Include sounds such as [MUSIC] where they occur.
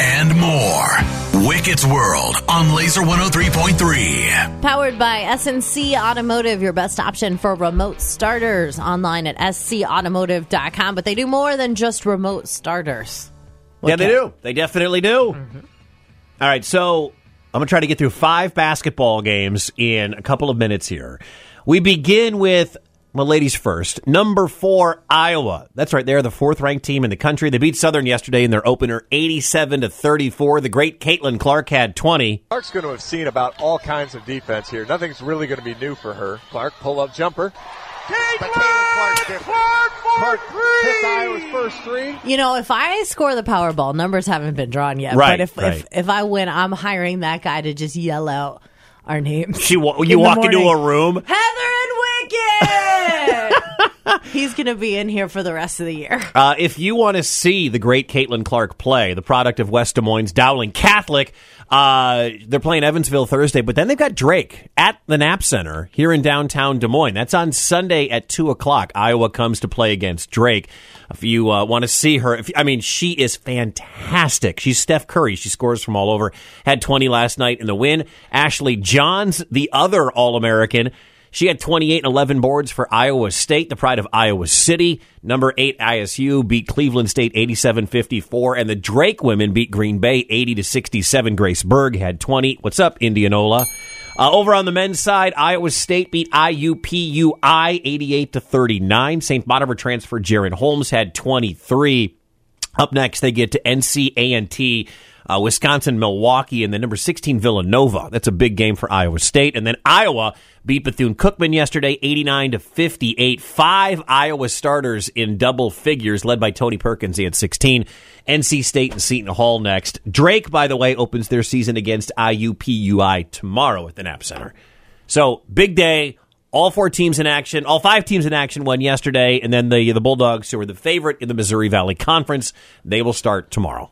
and more. Wicked's World on Lazer 103.3. Powered by SNC Automotive, your best option for remote starters online at scautomotive.com. But they do more than just remote starters. yeah, they do. They definitely do. Mm-hmm. All right, so I'm going to try to get through five basketball games in a couple of minutes here. We begin with, well, ladies first. Number four, Iowa. That's right. They're the fourth ranked team in the country. They beat Southern yesterday in their opener 87 to 34. The great Caitlin Clark had 20. Clark's going to have seen about all kinds of defense here. Nothing's really going to be new for her. Clark, pull up jumper. Caitlin Clark's different. Clark hits Iowa's first three. You know, if I score the Powerball, numbers haven't been drawn yet. Right, But if, right. if if I win, I'm hiring that guy to just yell out our names. She, wa- [LAUGHS] in you the walk into a room. Heather and Wicked. He's going to be in here for the rest of the year. [LAUGHS] Uh, if you want to see the great Caitlin Clark play, the product of West Des Moines Dowling Catholic, uh, they're playing Evansville Thursday, but then they've got Drake at the Knapp Center here in downtown Des Moines. That's on Sunday at 2 o'clock. Iowa comes to play against Drake. If you uh, want to see her, if, I mean, she is fantastic. She's Steph Curry. She scores from all over. Had 20 last night in the win. Ashley Joens, the other All American. She had 28 and 11 boards for Iowa State, the pride of Iowa City. Number 8 ISU beat Cleveland State 87-54 and the Drake women beat Green Bay 80 to 67. Grace Berg had 20. What's up Indianola? Uh, over on the men's side, Iowa State beat IUPUI 88 to 39. St. Bonaventure transfer Jaren Holmes had 23. Up next, they get to NC A&T, uh, Wisconsin, Milwaukee, and the number 16 Villanova. That's a big game for Iowa State. And then Iowa beat Bethune Cookman yesterday, 89 to 58. Five Iowa starters in double figures, led by Tony Perkins. He had 16. NC State and Seton Hall next. Drake, by the way, opens their season against IUPUI tomorrow at the Knapp Center. So big day. All four teams in action. All five teams in action won yesterday, and then the the Bulldogs, who are the favorite in the Missouri Valley Conference, they will start tomorrow.